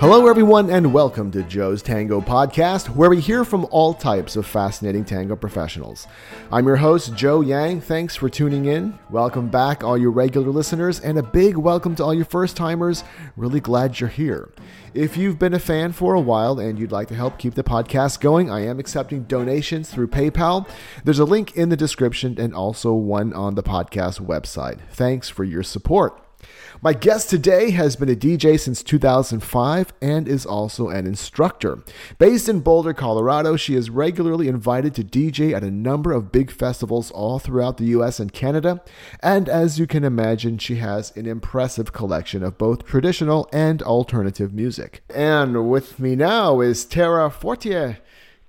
Hello, everyone, and welcome to Joe's Tango Podcast, where we hear from all types of fascinating tango professionals. I'm your host, Joe Yang. Thanks for tuning in. Welcome back, all you regular listeners, and a big welcome to all you first timers. Really glad you're here. If you've been a fan for a while and you'd like to help keep the podcast going, I am accepting donations through PayPal. There's a link in the description and also one on the podcast website. Thanks for your support. My guest today has been a DJ since 2005 and is also an instructor. Based in Boulder, Colorado, she is regularly invited to DJ at a number of big festivals all throughout the US and Canada. And as you can imagine, she has an impressive collection of both traditional and alternative music. And with me now is Tara Fortier.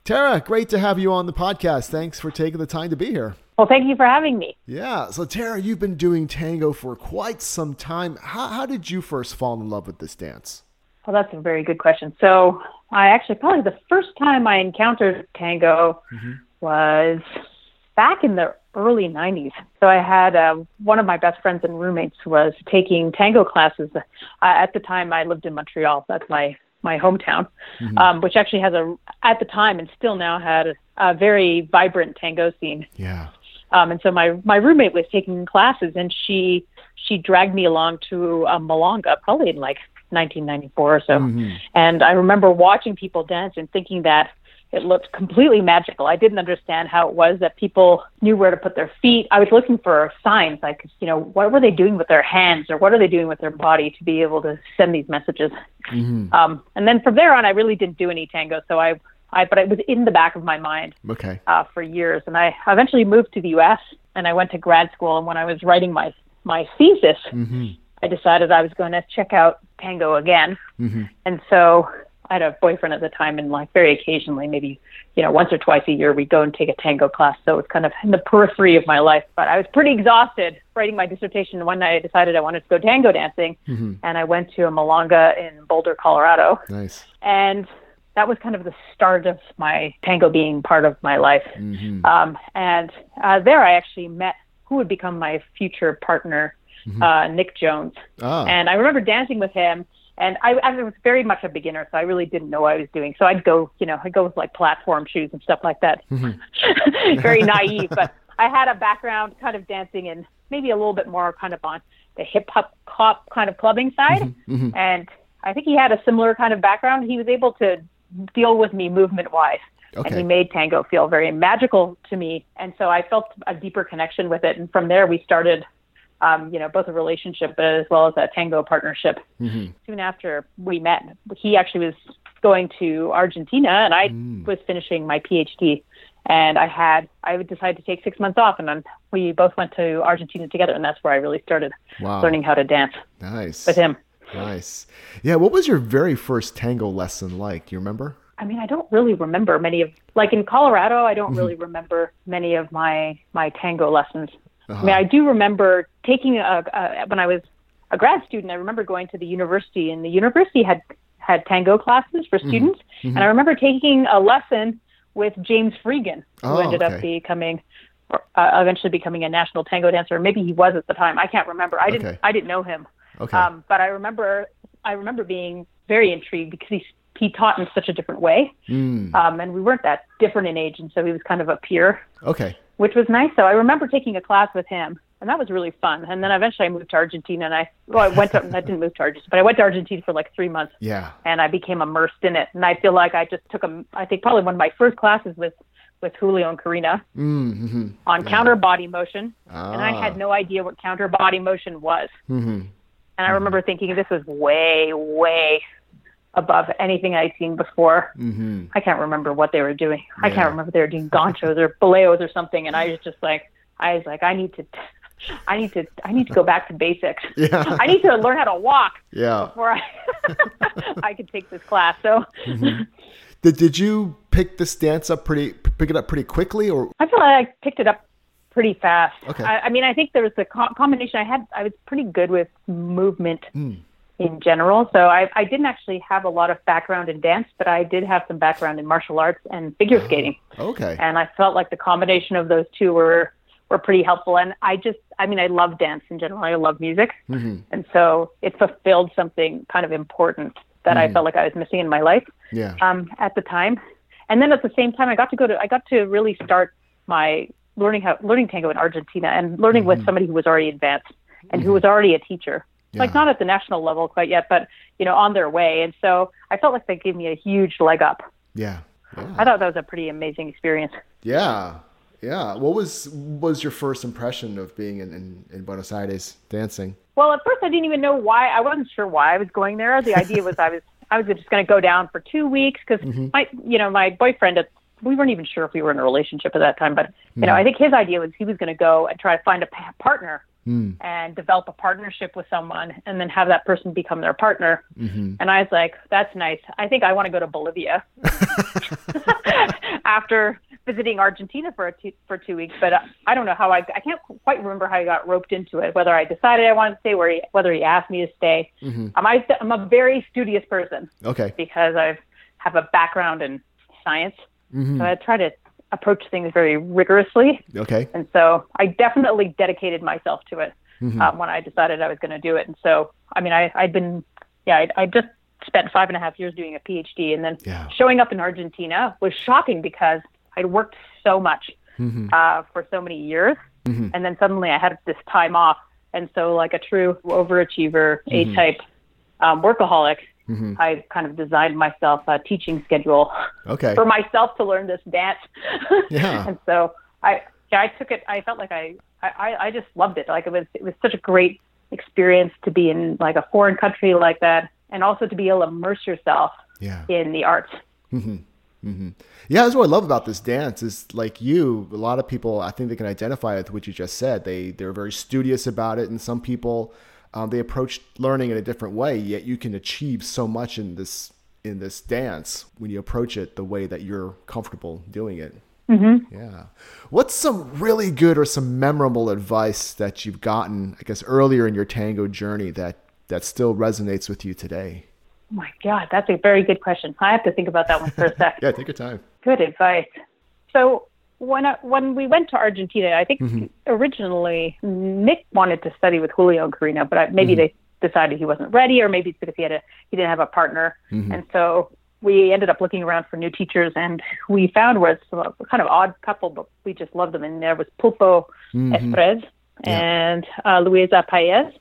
Tara, great to have you on the podcast. Thanks for taking the time to be here. Well, thank you for having me. Yeah. So, Tara, you've been doing tango for quite some time. How, how did you first fall in love with this dance? Well, that's a very good question. So, I actually probably the first time I encountered tango mm-hmm. was back in the early 90s. So, I had uh, one of my best friends and roommates was taking tango classes. Uh, at the time, I lived in Montreal. That's my my hometown, mm-hmm. um, which actually has a at the time and still now had a, a very vibrant tango scene. Yeah. Um, and so my my roommate was taking classes, and she she dragged me along to a milonga, probably in like 1994 or so. Mm-hmm. And I remember watching people dance and thinking that it looked completely magical. I didn't understand how it was that people knew where to put their feet. I was looking for signs, like you know, what were they doing with their hands or what are they doing with their body to be able to send these messages. Mm-hmm. Um, and then from there on, I really didn't do any tango. So I I, but it was in the back of my mind okay. uh, for years. And I eventually moved to the U.S. and I went to grad school. And when I was writing my my thesis, mm-hmm. I decided I was going to check out tango again. Mm-hmm. And so I had a boyfriend at the time, and like very occasionally, maybe you know once or twice a year, we'd go and take a tango class. So it was kind of in the periphery of my life. But I was pretty exhausted writing my dissertation. One night, I decided I wanted to go tango dancing, mm-hmm. and I went to a milonga in Boulder, Colorado. Nice. And that was kind of the start of my tango being part of my life. Mm-hmm. Um, and uh, there I actually met who would become my future partner, mm-hmm. uh, Nick Jones. Ah. And I remember dancing with him. And I, I was very much a beginner, so I really didn't know what I was doing. So I'd go, you know, I'd go with like platform shoes and stuff like that. Mm-hmm. very naive, but I had a background kind of dancing and maybe a little bit more kind of on the hip hop cop kind of clubbing side. Mm-hmm. mm-hmm. And I think he had a similar kind of background. He was able to deal with me movement wise. Okay. And he made tango feel very magical to me. And so I felt a deeper connection with it. And from there, we started, um, you know, both a relationship as well as a tango partnership. Mm-hmm. Soon after we met, he actually was going to Argentina and I mm. was finishing my PhD. And I had, I decided to take six months off and then we both went to Argentina together. And that's where I really started wow. learning how to dance nice. with him. Nice. Yeah. What was your very first tango lesson like? Do you remember? I mean, I don't really remember many of like in Colorado. I don't mm-hmm. really remember many of my my tango lessons. Uh-huh. I mean, I do remember taking a, a when I was a grad student. I remember going to the university, and the university had had tango classes for mm-hmm. students, mm-hmm. and I remember taking a lesson with James Freegan, who oh, ended okay. up becoming uh, eventually becoming a national tango dancer. Maybe he was at the time. I can't remember. I didn't. Okay. I didn't know him. Okay. Um, but I remember, I remember being very intrigued because he he taught in such a different way, mm. um, and we weren't that different in age, and so he was kind of a peer. Okay. Which was nice. So I remember taking a class with him, and that was really fun. And then eventually I moved to Argentina, and I well, I went to I didn't move to Argentina, but I went to Argentina for like three months. Yeah. And I became immersed in it, and I feel like I just took a. I think probably one of my first classes with with Julio and Corina mm-hmm. on yeah. counter body motion, ah. and I had no idea what counter body motion was. Mm-hmm. And I remember thinking this was way, way above anything I'd seen before. Mm-hmm. I can't remember what they were doing. Yeah. I can't remember they were doing ganchos or boleos or something. And I was just like, I was like, I need to, I need to, I need to go back to basics. Yeah. I need to learn how to walk. Yeah. Before I, I could take this class. So. Mm-hmm. Did Did you pick this dance up pretty, pick it up pretty quickly, or? I feel like I picked it up pretty fast. Okay. I, I mean, I think there was a co- combination. I had, I was pretty good with movement mm. in general. So I, I didn't actually have a lot of background in dance, but I did have some background in martial arts and figure skating. Okay. And I felt like the combination of those two were were pretty helpful. And I just, I mean, I love dance in general. I love music, mm-hmm. and so it fulfilled something kind of important that I felt like I was missing in my life Yeah. um, at the time. And then at the same time, I got to go to I got to really start my learning how learning tango in Argentina and learning with mm-hmm. somebody who was already advanced and who mm-hmm. was already a teacher. Like not at the national level quite yet, but you know on their way. And so I felt like they gave me a huge leg up. Yeah. Yeah. I thought that was a pretty amazing experience. Yeah. Yeah. What was was your first impression of being in, in, in Buenos Aires dancing? Well, at first I didn't even know why. I wasn't sure why I was going there. The idea was I was I was just going to go down for two weeks because mm-hmm. my you know my boyfriend at we weren't even sure if we were in a relationship at that time, but you know I think his idea was he was going to go and try to find a pa- partner and develop a partnership with someone and then have that person become their partner. And I was like, that's nice. I think I want to go to Bolivia after visiting Argentina for a two, for two weeks. But uh, I don't know how I I can't quite remember how I got roped into it. Whether I decided I wanted to stay, where he, whether he asked me to stay. Um, I, I'm a very studious person Okay. because I have a background in science, so I try to approach things very rigorously. Okay. And so I definitely dedicated myself to it um, when I decided I was going to do it. And so, I mean, I, I'd been, yeah, I, I just spent five and a half years doing a PhD. And then Yeah. showing up in Argentina was shocking because I'd worked so much uh, for so many years. And then suddenly I had this time off. And so, like a true overachiever, A type um, workaholic, Mm-hmm. I kind of designed myself a teaching schedule Okay. for myself to learn this dance. Yeah. and so I, yeah, I took it. I felt like I, I, I just loved it. Like it was, it was such a great experience to be in like a foreign country like that, and also to be able to immerse yourself Yeah. in the arts. Mm-hmm. Mm-hmm. Yeah, that's what I love about this dance is like you, a lot of people I think they can identify with what you just said. They they're very studious about it and some people um, they approach learning in a different way, yet you can achieve so much in this in this dance when you approach it the way that you're comfortable doing it. Mm-hmm. Yeah. What's some really good or some memorable advice that you've gotten, I guess, earlier in your tango journey that that still resonates with you today? Oh my God, that's a very good question. I have to think about that one for a sec. Yeah, take your time. Good advice. So when I, when we went to Argentina, I think mm-hmm. originally Nick wanted to study with Julio and Corina, but I, maybe mm-hmm. they decided he wasn't ready, or maybe it's because he had a he didn't have a partner, mm-hmm. and so we ended up looking around for new teachers, and we found was a kind of odd couple, but we just loved them. And there was Pulpo Esprez and uh, Luisa Paez,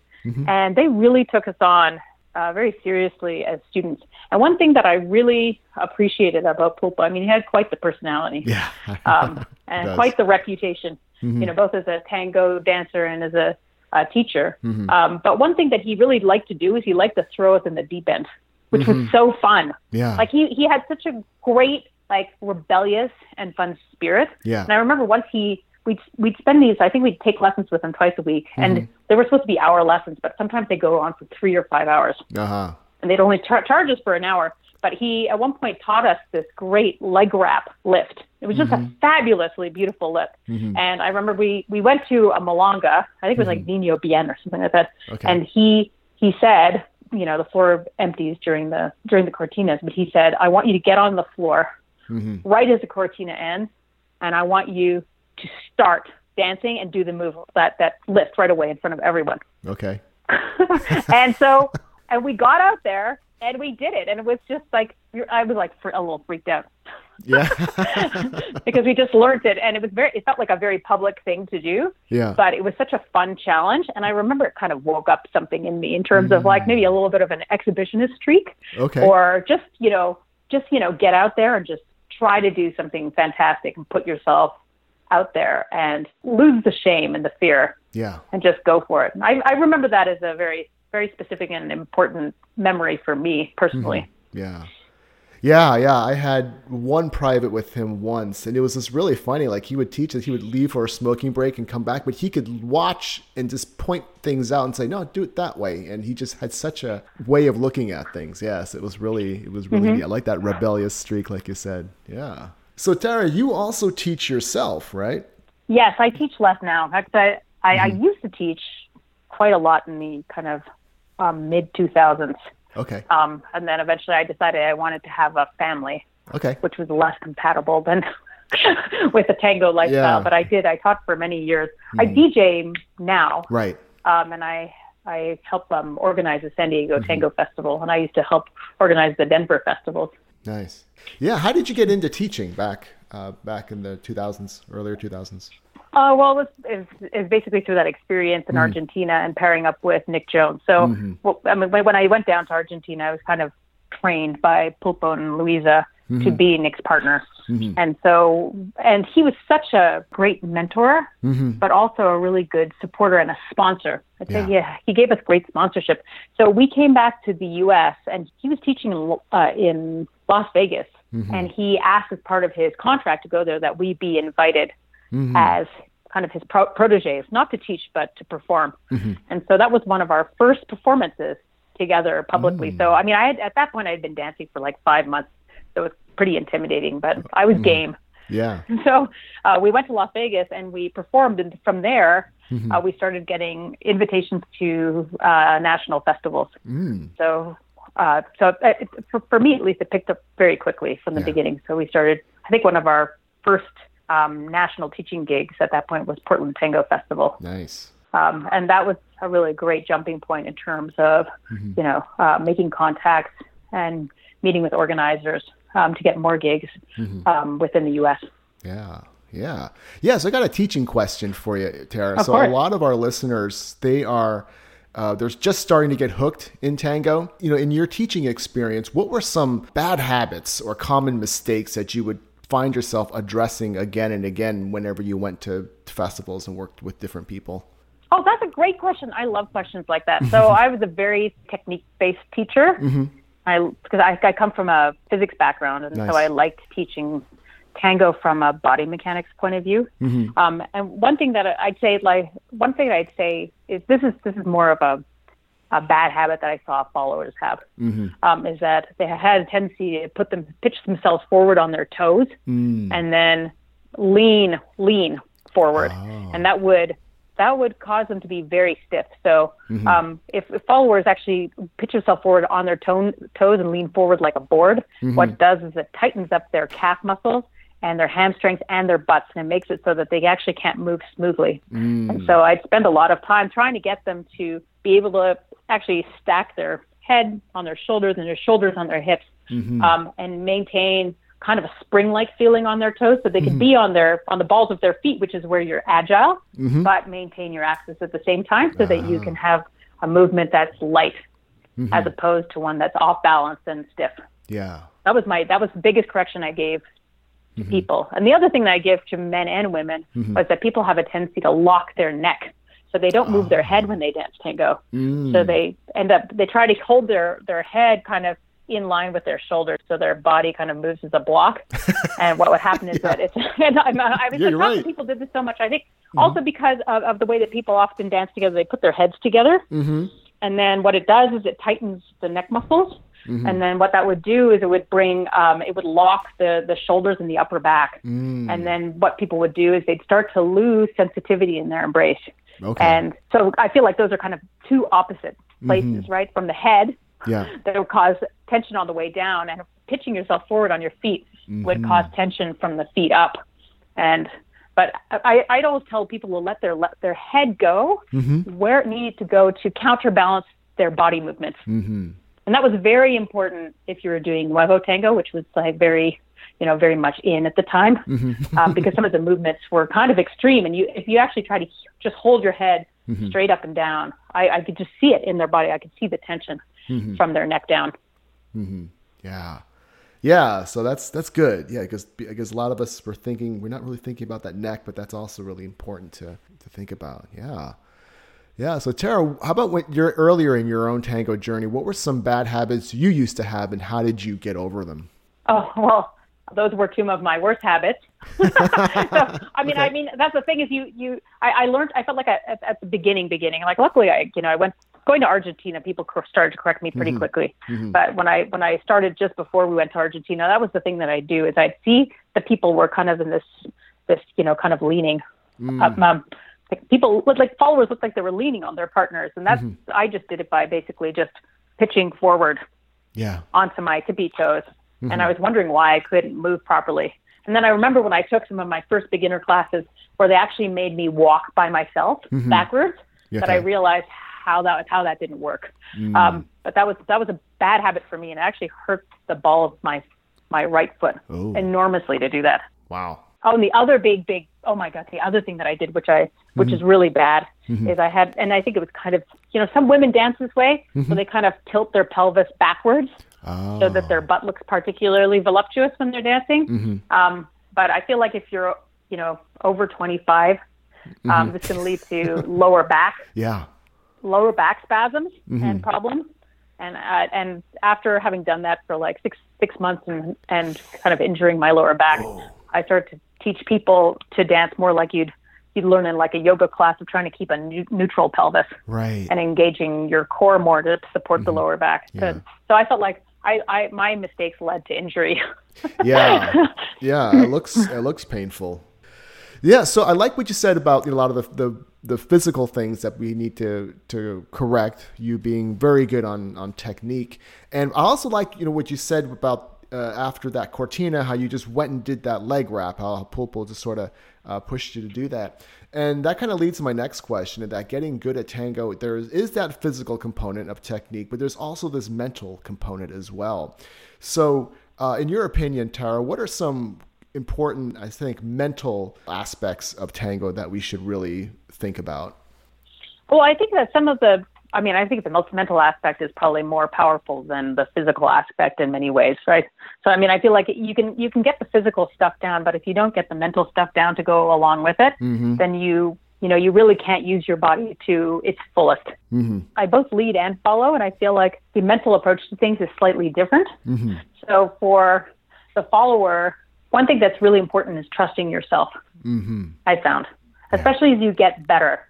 and they really took us on uh, very seriously as students. And one thing that I really appreciated about Pulpo, I mean, he had quite the personality Yeah. um, and quite the reputation, you know, both as a tango dancer and as a, a teacher. Um, but one thing that he really liked to do is he liked to throw us in the deep end, which was so fun. Yeah. Like he, he had such a great, like rebellious and fun spirit. Yeah. And I remember once he, we'd, we'd spend these, I think we'd take lessons with him twice a week and mm-hmm. they were supposed to be hour lessons, but sometimes they go on for three or five hours Uh-huh. and they'd only char- charge us for an hour. But he, at one point, taught us this great leg wrap lift. It was just a mm-hmm. fabulously beautiful lift. Mm-hmm. And I remember we we went to a milonga. I think it was like Niño Bien or something like that. Okay. And he he said, you know, the floor empties during the during the cortinas, but he said, I want you to get on the floor right as the cortina ends, and I want you to start dancing and do the move that that lift right away in front of everyone Okay. and so, and we got out there and we did it, and it was just like I was like a little freaked out Yeah. because we just learned it, and it was very. It felt like a very public thing to do, yeah. but it was such a fun challenge, and I remember it kind of woke up something in me in terms of like mm. maybe a little bit of an exhibitionist streak, Okay. or just you know, just you know, get out there and just try to do something fantastic and put yourself out there and lose the shame and the fear yeah. and just go for it. I, I remember that as a very, very specific and important memory for me personally. Mm-hmm. Yeah. Yeah, yeah. I had one private with him once, and it was just really funny. Like he would teach us, he would leave for a smoking break and come back, but he could watch and just point things out and say, "No, do it that way." And he just had such a way of looking at things. Yes, it was really, it was really. Mm-hmm. neat. I like that rebellious streak, like you said. Yeah. So Tara, you also teach yourself, right? Yes, I teach less now. In fact, I, I, I used to teach quite a lot in the kind of um, mid 2000s. Okay. Um, and then eventually I decided I wanted to have a family, Okay. which was less compatible than with the tango lifestyle. Yeah. But I did. I taught for many years. I DJ now. Right. um, and I I help um, organize the San Diego Mm-hmm. Tango Festival, and I used to help organize the Denver festivals. Nice. Yeah. How did you get into teaching back uh, back in the 2000s, earlier 2000s? Uh, well, it was, it, was, basically through that experience in Argentina and pairing up with Nick Jones. So, well, I mean, when, I went down to Argentina, I was kind of trained by Pulpo and Luisa to mm-hmm. be Nick's partner. Mm-hmm. And so, and he was such a great mentor, mm-hmm. but also a really good supporter and a sponsor. Say, Yeah. yeah, he gave us great sponsorship. So we came back to the U.S. and he was teaching in, uh, in Las Vegas. And he asked as part of his contract to go there that we be invited as kind of his pro- proteges, not to teach, but to perform. And so that was one of our first performances together publicly. Mm. So, I mean, I had, at that point, I had been dancing for like five months. So it was pretty intimidating, but I was game. Yeah. So uh, we went to Las Vegas and we performed. And from there, uh, we started getting invitations to uh, national festivals. Mm. So, uh, so it, for, for me at least, it picked up very quickly from the Yeah. beginning. So we started. I think one of our first um, national teaching gigs at that point was Portland Tango Festival, Nice. um, and that was a really great jumping point in terms of you know uh, making contacts and meeting with organizers um, to get more gigs um, within the U.S. Yeah. Yeah. Yeah. So I got a teaching question for you, Tara. Of so course. a lot of our listeners, they are uh, they're just starting to get hooked in tango. You know, in your teaching experience, what were some bad habits or common mistakes that you would find yourself addressing again and again whenever you went to festivals and worked with different people? Oh, that's a great question. I love questions like that. So I was a very technique-based teacher. I because I, I come from a physics background, and Nice. so I liked teaching tango from a body mechanics point of view. Um, and one thing that I'd say, like one thing I'd say is this is this is more of a a bad habit that I saw followers have. Um, is that they had a tendency to put them pitch themselves forward on their toes and then lean lean forward, and that would that would cause them to be very stiff. So um, if, if followers actually pitch themselves forward on their toe, toes and lean forward like a board, what it does is it tightens up their calf muscles and their hamstrings and their butts, and it makes it so that they actually can't move smoothly. And so I'd spend a lot of time trying to get them to be able to actually stack their head on their shoulders and their shoulders on their hips, um, and maintain kind of a spring-like feeling on their toes, so they can mm-hmm. be on their on the balls of their feet, which is where you're agile, mm-hmm. but maintain your axis at the same time, so that you can have a movement that's light, mm-hmm. as opposed to one that's off balance and stiff Yeah. that was my that was the biggest correction I gave to people. And the other thing that I give to men and women was that people have a tendency to lock their neck. So they don't move oh. their head when they dance tango. Mm. So they end up they try to hold their their head kind of in line with their shoulders so their body kind of moves as a block. and what would happen is that it's and I'm, I was Yeah, surprised right. people did this so much. I think also because of, of the way that people often dance together, they put their heads together. Mm-hmm. And then what it does is it tightens the neck muscles. And then what that would do is it would bring, um, it would lock the, the shoulders and the upper back. Mm. And then what people would do is they'd start to lose sensitivity in their embrace. Okay. And so I feel like those are kind of two opposite places, right? From the head Yeah. that would cause tension on the way down, and pitching yourself forward on your feet would cause tension from the feet up. And but I, I'd always tell people to let their let their head go where it needed to go to counterbalance their body movements. Mm-hmm. And that was very important if you were doing Nuevo Tango, which was like very, you know, very much in at the time, um, because some of the movements were kind of extreme. And you, if you actually try to just hold your head straight up and down, I, I could just see it in their body. I could see the tension Mm-hmm. from their neck down. Mm-hmm. Yeah. Yeah, so that's that's good. Yeah, because because a lot of us were thinking we're not really thinking about that neck, but that's also really important to to think about. Yeah, yeah. So Tara, how about when you're earlier in your own tango journey? What were some bad habits you used to have, and how did you get over them? Oh well, those were two of my worst habits. so, I mean, I mean, that's the thing is you you I, I learned. I felt like I, at, at the beginning, beginning. Like, luckily, I you know I went going to Argentina. People started to correct me pretty mm-hmm. quickly. Mm-hmm. But when I when I started just before we went to Argentina, that was the thing that I do is I'd see the people were kind of in this this you know kind of leaning. Um, um, like people looked like followers looked like they were leaning on their partners, and that's mm-hmm. I just did it by basically just pitching forward Yeah. onto my tippy toes. And I was wondering why I couldn't move properly. And then I remember when I took some of my first beginner classes where they actually made me walk by myself backwards, Yeah, that I realized how that how that didn't work. Mm. Um, but that was that was a bad habit for me, and it actually hurt the ball of my my right foot Ooh. enormously to do that. Wow. Oh, and the other big, big, oh my God, the other thing that I did, which I, which mm-hmm. is really bad, mm-hmm. is I had, and I think it was kind of, you know, some women dance this way, mm-hmm. so they kind of tilt their pelvis backwards oh. so that their butt looks particularly voluptuous when they're dancing. Mm-hmm. Um, but I feel like if you're, you know, over 25, um, mm-hmm. this can lead to lower back. Yeah. Lower back spasms and mm-hmm. problems. And uh, and after having done that for like six six months and and kind of injuring my lower back, oh. I started to teach people to dance more like you'd you'd learn in like a yoga class of trying to keep a new, neutral pelvis, right, and engaging your core more to support mm-hmm. the lower back. Yeah. So, so I felt like I, I my mistakes led to injury. yeah, yeah, it looks it looks painful. Yeah, so I like what you said about you know, a lot of the, the the physical things that we need to to correct. You being very good on on technique, and I also like you know what you said about uh, after that Cortina, how you just went and did that leg wrap, how Pulpo just sort of uh, pushed you to do that. And that kind of leads to my next question that getting good at tango, there is, is that physical component of technique, but there's also this mental component as well. So, uh, in your opinion, Tara, what are some important, I think, mental aspects of tango that we should really think about? Well, I think that some of the I mean, I think the most mental aspect is probably more powerful than the physical aspect in many ways, right? So, I mean, I feel like you can you can get the physical stuff down, but if you don't get the mental stuff down to go along with it, mm-hmm. then you you know you really can't use your body to its fullest. Mm-hmm. I both lead and follow, and I feel like the mental approach to things is slightly different. Mm-hmm. So, for the follower, one thing that's really important is trusting yourself. Mm-hmm. I found, especially yeah. as you get better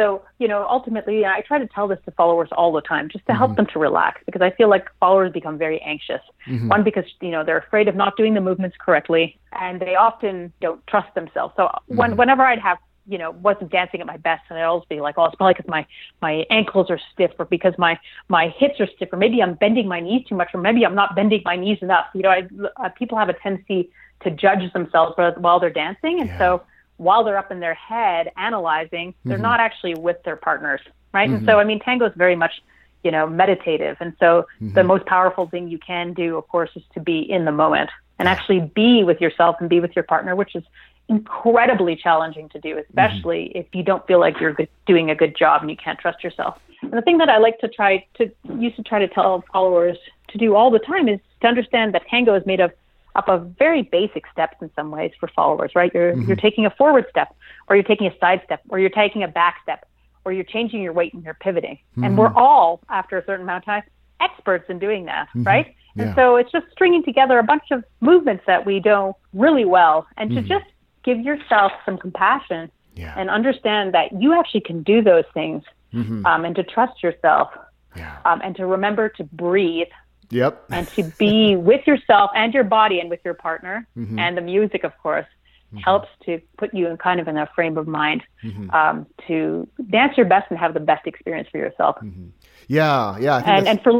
so, you know, ultimately, I try to tell this to followers all the time just to help mm-hmm. them to relax because I feel like followers become very anxious. Mm-hmm. One, because, you know, they're afraid of not doing the movements correctly and they often don't trust themselves. So, mm-hmm. when, whenever I'd have, you know, wasn't dancing at my best and I'd always be like, oh, it's probably because my, my ankles are stiff or because my, my hips are stiff or maybe I'm bending my knees too much or maybe I'm not bending my knees enough. You know, I, uh, people have a tendency to judge themselves while they're dancing. And yeah. so, while they're up in their head analyzing, they're mm-hmm. not actually with their partners, right? Mm-hmm. And so, I mean, tango is very much, you know, meditative. And so, mm-hmm. the most powerful thing you can do, of course, is to be in the moment and actually be with yourself and be with your partner, which is incredibly challenging to do, especially mm-hmm. if you don't feel like you're good, doing a good job and you can't trust yourself. And the thing that I like to try to used to try to tell followers to do all the time is to understand that tango is made of up a very basic steps in some ways for followers, right? You're mm-hmm. you're taking a forward step, or you're taking a side step, or you're taking a back step, or you're changing your weight and you're pivoting. Mm-hmm. And we're all, after a certain amount of time, experts in doing that, mm-hmm. right? Yeah. And so it's just stringing together a bunch of movements that we do really well, and to mm-hmm. just give yourself some compassion yeah. and understand that you actually can do those things, mm-hmm. um, and to trust yourself, yeah. um, and to remember to breathe Yep. and to be with yourself and your body and with your partner mm-hmm. and the music, of course, mm-hmm. helps to put you in kind of in a frame of mind mm-hmm. um, to dance your best and have the best experience for yourself. Mm-hmm. Yeah, yeah. and and for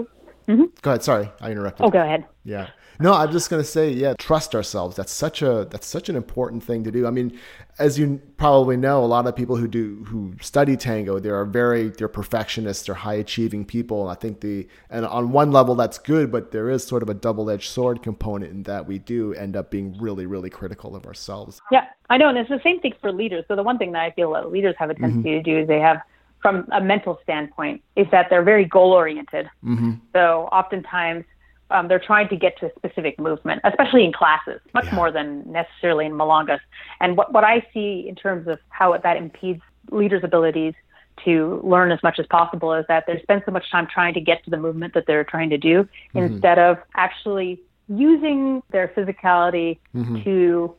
mm-hmm. go ahead. Sorry, I interrupted. Oh, go ahead. Yeah. No, I'm just gonna say, yeah, trust ourselves. That's such a that's such an important thing to do. I mean, as you probably know, a lot of people who do who study tango, they are very they're perfectionists, they're high achieving people. And I think the and on one level that's good, but there is sort of a double edged sword component in that we do end up being really, really critical of ourselves. Yeah, I know, and it's the same thing for leaders. So the one thing that I feel that leaders have a tendency mm-hmm. to do is they have from a mental standpoint is that they're very goal oriented. Mm-hmm. So oftentimes um, they're trying to get to a specific movement, especially in classes, much yeah. more than necessarily in milongas. And what, what I see in terms of how that impedes leaders' abilities to learn as much as possible is that they spend so much time trying to get to the movement that they're trying to do mm-hmm. instead of actually using their physicality mm-hmm. to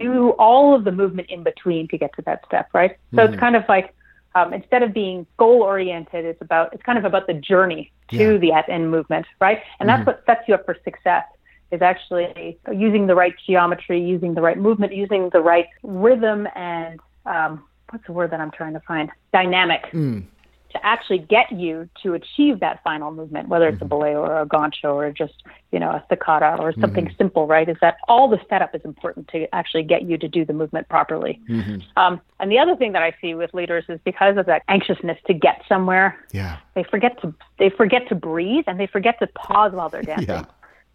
do all of the movement in between to get to that step, right? So mm-hmm. it's kind of like um, instead of being goal oriented, it's about it's kind of about the journey to yeah. the end movement, right? And that's mm-hmm. what sets you up for success. Is actually using the right geometry, using the right movement, using the right rhythm, and um, what's the word that I'm trying to find? Dynamic. Mm. To actually get you to achieve that final movement, whether it's a Mm-hmm. boleo or a gancho or just, you know, a staccato or something simple, right? Is that all the setup is important to actually get you to do the movement properly. Mm-hmm. Um, and the other thing that I see with leaders is because of that anxiousness to get somewhere, Yeah. they forget to they forget to breathe and they forget to pause while they're dancing. Yeah.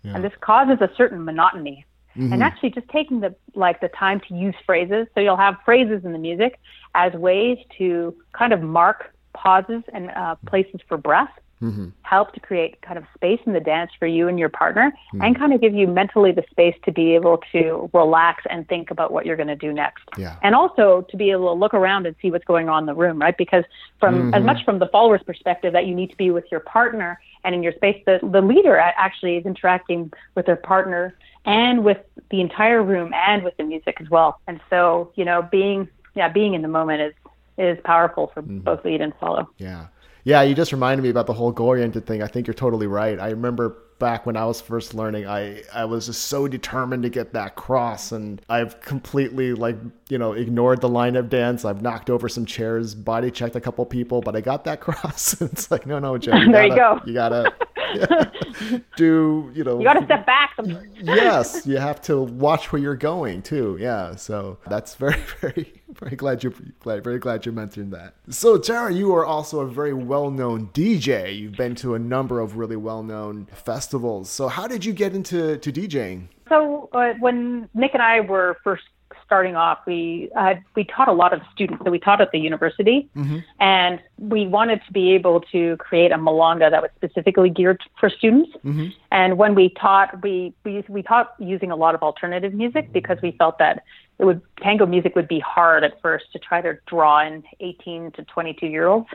Yeah. And this causes a certain monotony. Mm-hmm. And actually just taking the like the time to use phrases. So you'll have phrases in the music as ways to kind of mark pauses and uh, places for breath. Mm-hmm. Help to create kind of space in the dance for you and your partner, and kind of give you mentally the space to be able to relax and think about what you're going to do next Yeah. and also to be able to look around and see what's going on in the room, right? Because from as much from the follower's perspective that you need to be with your partner and in your space, the, the leader actually is interacting with their partner and with the entire room and with the music as well. And so, you know, being yeah, being in the moment is is powerful for mm-hmm. both lead and follow. Yeah. Yeah, you just reminded me about the whole goal oriented thing. I think you're totally right. I remember back when I was first learning, I, I was just so determined to get that cross and I've completely like, you know, ignored the line of dance. I've knocked over some chairs, body checked a couple people, but I got that cross. it's like, no, no, Joe. There you gotta- go. You gotta do, you know, You got to step back. Sometimes. yes, you have to watch where you're going too. Yeah, so that's very, very, very glad you, glad, very glad you mentioned that. So Tara, you are also a very well-known DJ. You've been to a number of really well-known festivals. So how did you get into to DJing? So uh, when Nick and I were first starting off, we uh, we taught a lot of students. So we taught at the university, and we wanted to be able to create a milonga that was specifically geared for students. And when we taught, we, we we taught using a lot of alternative music because we felt that it would tango music would be hard at first to try to draw in 18 to 22 year olds.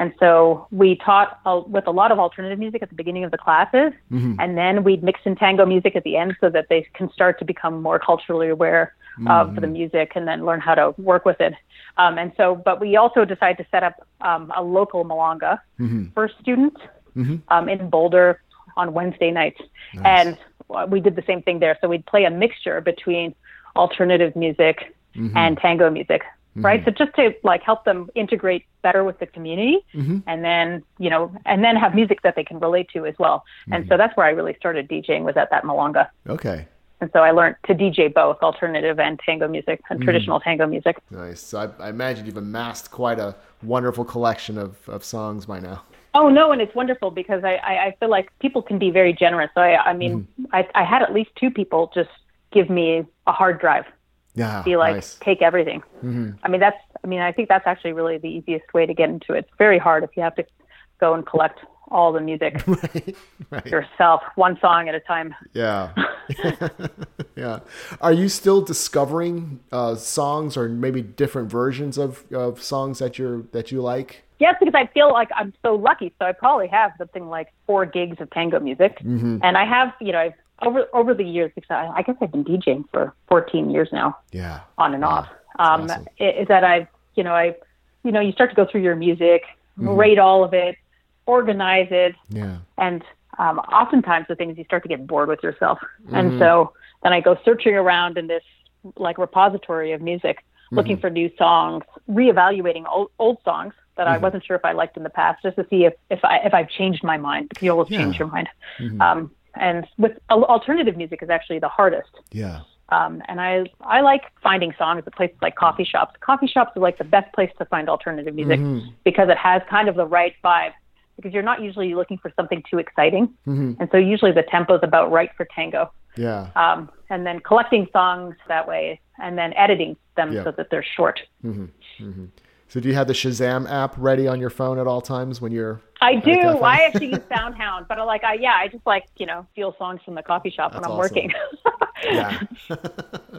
And so we taught uh, with a lot of alternative music at the beginning of the classes, and then we'd mix in tango music at the end so that they can start to become more culturally aware of the music and then learn how to work with it. Um, and so, but we also decided to set up um, a local milonga for students um, in Boulder on Wednesday nights, and uh, we did the same thing there. So we'd play a mixture between alternative music and tango music right? So just to like help them integrate better with the community, and then you know, and then have music that they can relate to as well. And so that's where I really started DJing was at that milonga. Okay, And so I learned to DJ both alternative and tango music and hmm. traditional tango music. nice. So I, I imagine you've amassed quite a wonderful collection of, of songs by now. Oh no, and it's wonderful because I, I, I feel like people can be very generous. So I, I mean, hmm. I, I had at least two people just give me a hard drive. Yeah, Be like, nice. take everything. Mm-hmm. I mean, that's. I mean, I think that's actually really the easiest way to get into it. It's very hard if you have to go and collect all the music right, right. yourself, one song at a time. Yeah. yeah. Are you still discovering uh, songs or maybe different versions of, of songs that you're that you like? Yes, because I feel like I'm so lucky. So I probably have something like four gigs of tango music, Mm-hmm. and I have, you know, I've, over over the years, because I, I guess I've been DJing for 14 years now, Yeah. on and Wow. off. Um, awesome. that I've you know, I, you know, you start to go through your music, Mm-hmm. rate all of it, organize it, Yeah. and um, oftentimes the things you start to get bored with yourself Mm-hmm. and so then i go searching around in this like repository of music Mm-hmm. looking for new songs reevaluating old, old songs that Mm-hmm. i wasn't sure if i liked in the past just to see if, if i if i've changed my mind because you always Yeah. change your mind Mm-hmm. um, and with al- alternative music is actually the hardest Yeah. um, and I I like finding songs at places like coffee shops. Coffee shops are like the best place to find alternative music Mm-hmm. because it has kind of the right vibe. Because you're not usually looking for something too exciting, Mm-hmm. and so usually the tempo is about right for tango. Yeah. Um, and then collecting songs that way, and then editing them Yeah. so that they're short. So do you have the Shazam app ready on your phone at all times when you're I do. I actually use SoundHound, but I like I yeah, I just like you know steal songs from the coffee shop That's when I'm awesome. working. Yeah.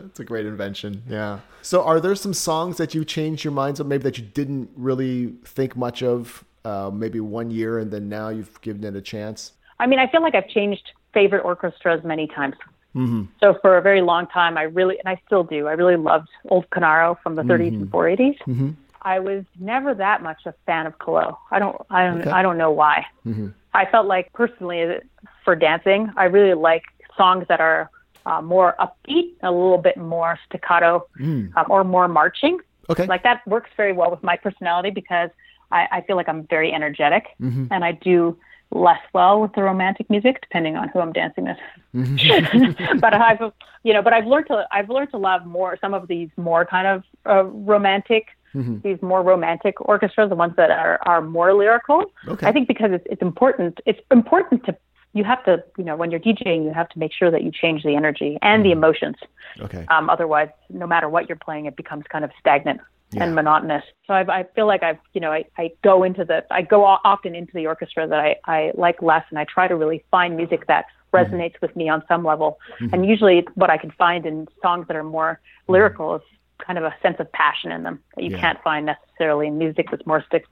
It's a great invention. Yeah. So are there some songs that you changed your minds on maybe that you didn't really think much of uh, maybe one year and then now you've given it a chance? I mean, I feel like I've changed favorite orchestras many times. Mm-hmm. So for a very long time, I really, and I still do, I really loved Old Canaro from the 30s and 40s. Mm-hmm. I was never that much a fan of Caló. I don't, I don't, Okay. I don't know why. Mm-hmm. I felt like personally for dancing, I really like songs that are uh, more upbeat, a little bit more staccato, Mm. um, or more marching. Okay. Like that works very well with my personality because I, I feel like I'm very energetic, mm-hmm. and I do less well with the romantic music, depending on who I'm dancing with. Mm-hmm. but I've, you know, but I've learned to I've learned to love more some of these more kind of uh, romantic. Mm-hmm. These more romantic orchestras, the ones that are, are more lyrical. Okay. I think because it's, it's important. It's important to you have to, you know, when you're DJing, you have to make sure that you change the energy and the mm-hmm. emotions. Okay. Um, otherwise, no matter what you're playing, it becomes kind of stagnant yeah. and monotonous. So I, I feel like I've, you know, I, I go into the, I go often into the orchestra that I, I like less, and I try to really find music that mm-hmm. resonates mm-hmm. with me on some level. Mm-hmm. And usually, what I can find in songs that are more lyrical is kind of a sense of passion in them that you yeah. can't find necessarily in music that's more stick,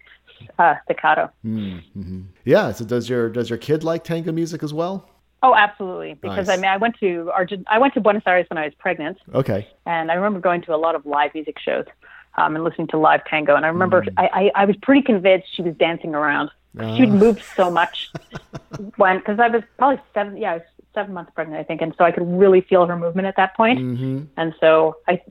uh, staccato. Mm-hmm. Yeah. So does your does your kid like tango music as well? Oh, absolutely. Because nice. I mean, I went to Argent- I went to Buenos Aires when I was pregnant. Okay. And I remember going to a lot of live music shows um, and listening to live tango. And I remember mm. I, I, I was pretty convinced she was dancing around. Uh. She'd moved so much when because I was probably seven. Yeah, I was seven months pregnant, I think, and so I could really feel her movement at that point. Mm-hmm. And so I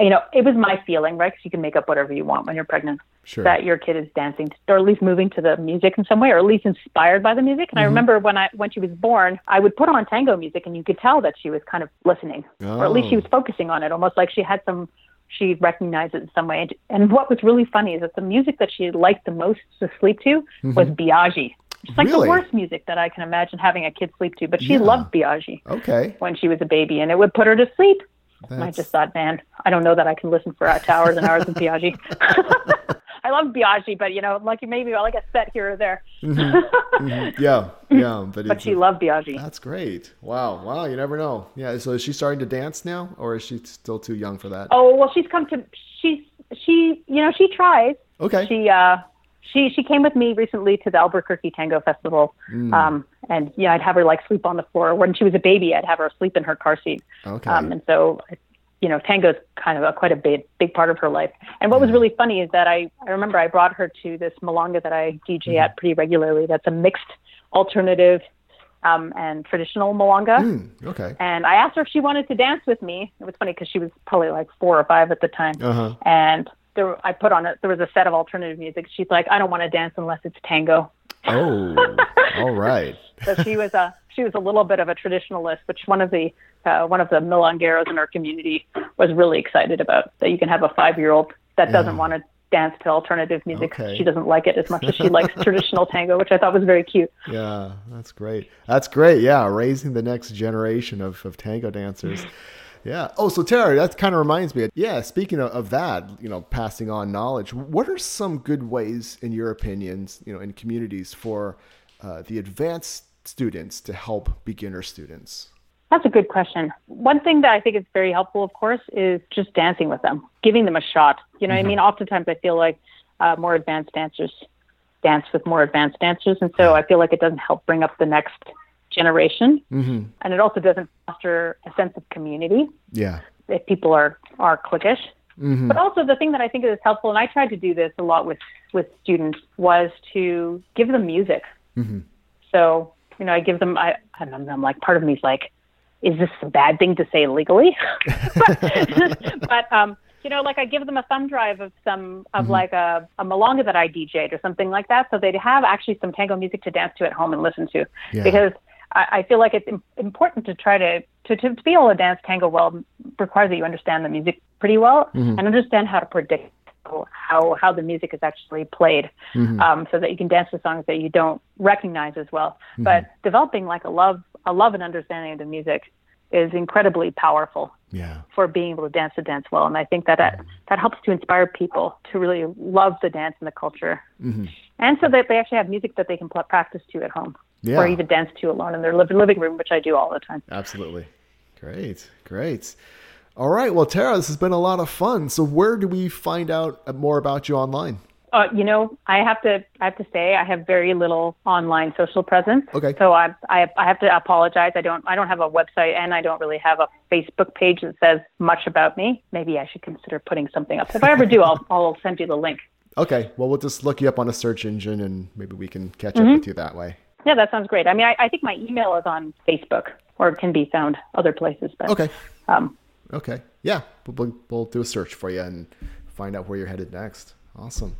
you know, it was my feeling, right? Because you can make up whatever you want when you're pregnant. Sure. That your kid is dancing, to, or at least moving to the music in some way, or at least inspired by the music. And mm-hmm. I remember when I when she was born, I would put on tango music, and you could tell that she was kind of listening, oh. or at least she was oh. focusing on it, almost like she had some. She recognized it in some way. And, and what was really funny is that the music that she liked the most to sleep to mm-hmm. was Biagi. It's like really? the worst music that I can imagine having a kid sleep to, but she yeah. loved Biagi. Okay. When she was a baby, and it would put her to sleep. That's... I just thought, man, I don't know that I can listen for hours and hours of Biagi. I love Biagi, but you know, like maybe like a set here or there. mm-hmm. Mm-hmm. Yeah, yeah, but but she a, loved Biagi. That's great. Wow, wow, you never know. Yeah, so is she starting to dance now, or is she still too young for that? Oh well, she's come to she's she you know she tries. Okay. She uh she she came with me recently to the Albuquerque Tango Festival, mm. um, and yeah, I'd have her like sleep on the floor. When she was a baby, I'd have her sleep in her car seat. Okay. Um, and so, you know, tango is kind of a, quite a big big part of her life. And what was really funny is that I I remember I brought her to this milonga that I DJ mm. at pretty regularly. That's a mixed alternative um, and traditional milonga. Mm, okay. And I asked her if she wanted to dance with me. It was funny because she was probably like four or five at the time. Uh-huh. And there, I put on it. There was a set of alternative music. She's like, I don't want to dance unless it's tango. Oh, all right. so she was a she was a little bit of a traditionalist, which one of the uh, one of the milongueros in our community was really excited about. That you can have a five year old that doesn't want to dance to alternative music. Okay. She doesn't like it as much as she likes traditional tango, which I thought was very cute. Yeah, that's great. That's great. Yeah, raising the next generation of, of tango dancers. Yeah. Oh, so Tara, that kind of reminds me. Yeah. Speaking of, of, that, you know, passing on knowledge. What are some good ways, in your opinions, you know, in communities for uh, the advanced students to help beginner students? That's a good question. One thing that I think is very helpful, of course, is just dancing with them, giving them a shot. You know, mm-hmm. I mean, oftentimes I feel like uh, more advanced dancers dance with more advanced dancers, and so I feel like it doesn't help bring up the next generation, mm-hmm. and it also doesn't foster a sense of community. Yeah, if people are are cliquish. Mm-hmm. But also the thing that I think is helpful, and I tried to do this a lot with with students, was to give them music. Mm-hmm. So you know, I give them. I I don't know. I'm like part of me is like, is this a bad thing to say legally? but, but um, you know, like I give them a thumb drive of some of mm-hmm. like a, a milonga that I DJ'd or something like that, so they'd have actually some tango music to dance to at home and listen to. Yeah. Because I, I feel like it's important to try to, to, to, be able to dance tango well requires that you understand the music pretty well mm-hmm. and understand how to predict how how the music is actually played, mm-hmm. um, so that you can dance to songs that you don't recognize as well. Mm-hmm. But developing like a love a love and understanding of the music is incredibly powerful yeah. for being able to dance the dance well. And I think that that, that helps to inspire people to really love the dance and the culture, mm-hmm. and so that they actually have music that they can practice to at home yeah. or even dance to alone in their living room, which I do all the time. Absolutely. Great. Great. All right. Well, Tara, this has been a lot of fun. So where do we find out more about you online? Uh, you know, I have to I have to say I have very little online social presence. Okay. So I I I have to apologize. I don't I don't have a website and I don't really have a Facebook page that says much about me. Maybe I should consider putting something up. If I ever do, I'll I'll send you the link. Okay. Well, we'll just look you up on a search engine and maybe we can catch mm-hmm. up with you that way. Yeah, that sounds great. I mean, I, I think my email is on Facebook or it can be found other places. But, okay. Um, okay. Yeah, we'll, we'll do a search for you and find out where you're headed next. Awesome.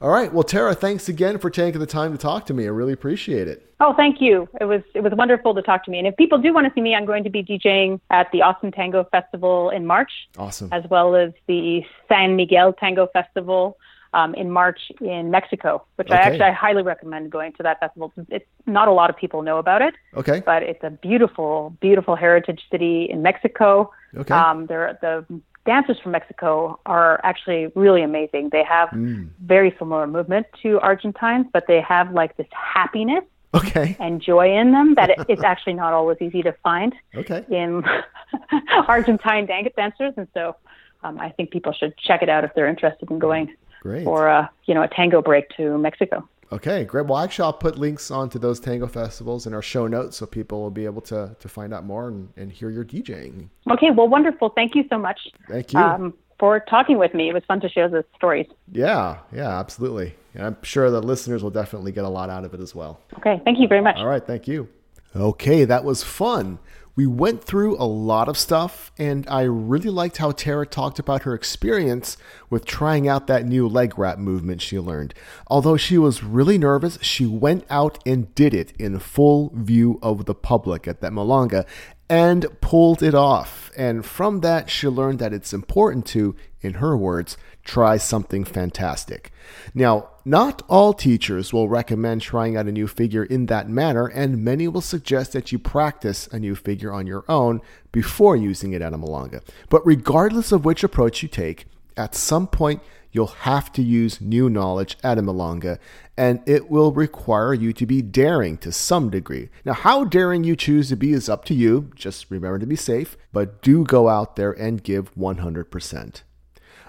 All right. Well, Tara, thanks again for taking the time to talk to me. I really appreciate it. Oh, thank you. It was it was wonderful to talk to me. And if people do want to see me, I'm going to be DJing at the Austin Tango Festival in March. Awesome. As well as the San Miguel Tango Festival um, in March in Mexico, which okay. I actually I highly recommend going to that festival. It's not a lot of people know about it. Okay. But it's a beautiful, beautiful heritage city in Mexico. Okay. Um, there, the dancers from Mexico are actually really amazing. They have mm. very similar movement to Argentines, but they have like this happiness okay. and joy in them that it, it's actually not always easy to find okay. in Argentine dancers. And so um, I think people should check it out if they're interested in going Great. for a, you know, a tango break to Mexico. Okay, great. Well, actually, I'll put links onto those tango festivals in our show notes so people will be able to, to find out more and, and hear your DJing. Okay, well, wonderful. Thank you so much. Thank you. Um, for talking with me. It was fun to share the stories. Yeah, yeah, absolutely. And I'm sure the listeners will definitely get a lot out of it as well. Okay, thank you very much. All right, thank you. Okay, that was fun. We went through a lot of stuff, and I really liked how Tara talked about her experience with trying out that new leg wrap movement she learned. Although she was really nervous, she went out and did it in full view of the public at that Milonga and pulled it off. And from that, she learned that it's important to, in her words, try something fantastic. Now, not all teachers will recommend trying out a new figure in that manner, and many will suggest that you practice a new figure on your own before using it at a Milonga. But regardless of which approach you take, at some point you'll have to use new knowledge at a Milonga, and it will require you to be daring to some degree. Now, how daring you choose to be is up to you. Just remember to be safe, but do go out there and give 100%.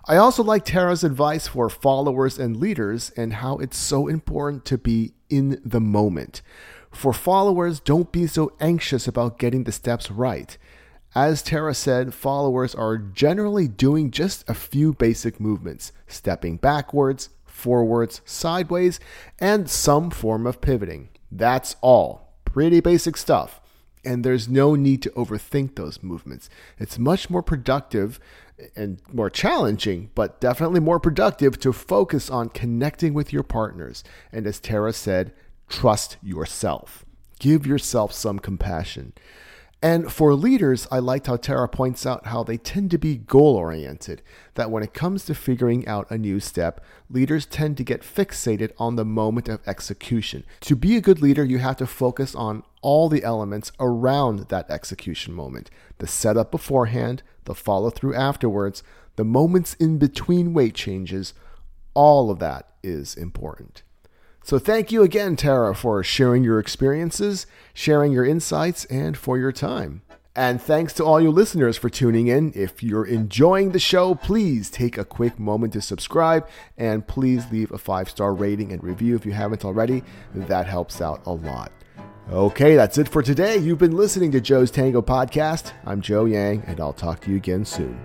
I also like Tara's advice for followers and leaders and how it's so important to be in the moment. For followers, don't be so anxious about getting the steps right. As Tara said, followers are generally doing just a few basic movements, stepping backwards, forwards, sideways, and some form of pivoting. That's all. Pretty basic stuff. And there's no need to overthink those movements. It's much more productive and more challenging, but definitely more productive to focus on connecting with your partners. And as Tara said, trust yourself. Give yourself some compassion. And for leaders, I liked how Tara points out how they tend to be goal oriented. That when it comes to figuring out a new step, leaders tend to get fixated on the moment of execution. To be a good leader, you have to focus on all the elements around that execution moment the setup beforehand, the follow through afterwards, the moments in between weight changes. All of that is important. So, thank you again, Tara, for sharing your experiences, sharing your insights, and for your time. And thanks to all you listeners for tuning in. If you're enjoying the show, please take a quick moment to subscribe and please leave a five star rating and review if you haven't already. That helps out a lot. Okay, that's it for today. You've been listening to Joe's Tango Podcast. I'm Joe Yang, and I'll talk to you again soon.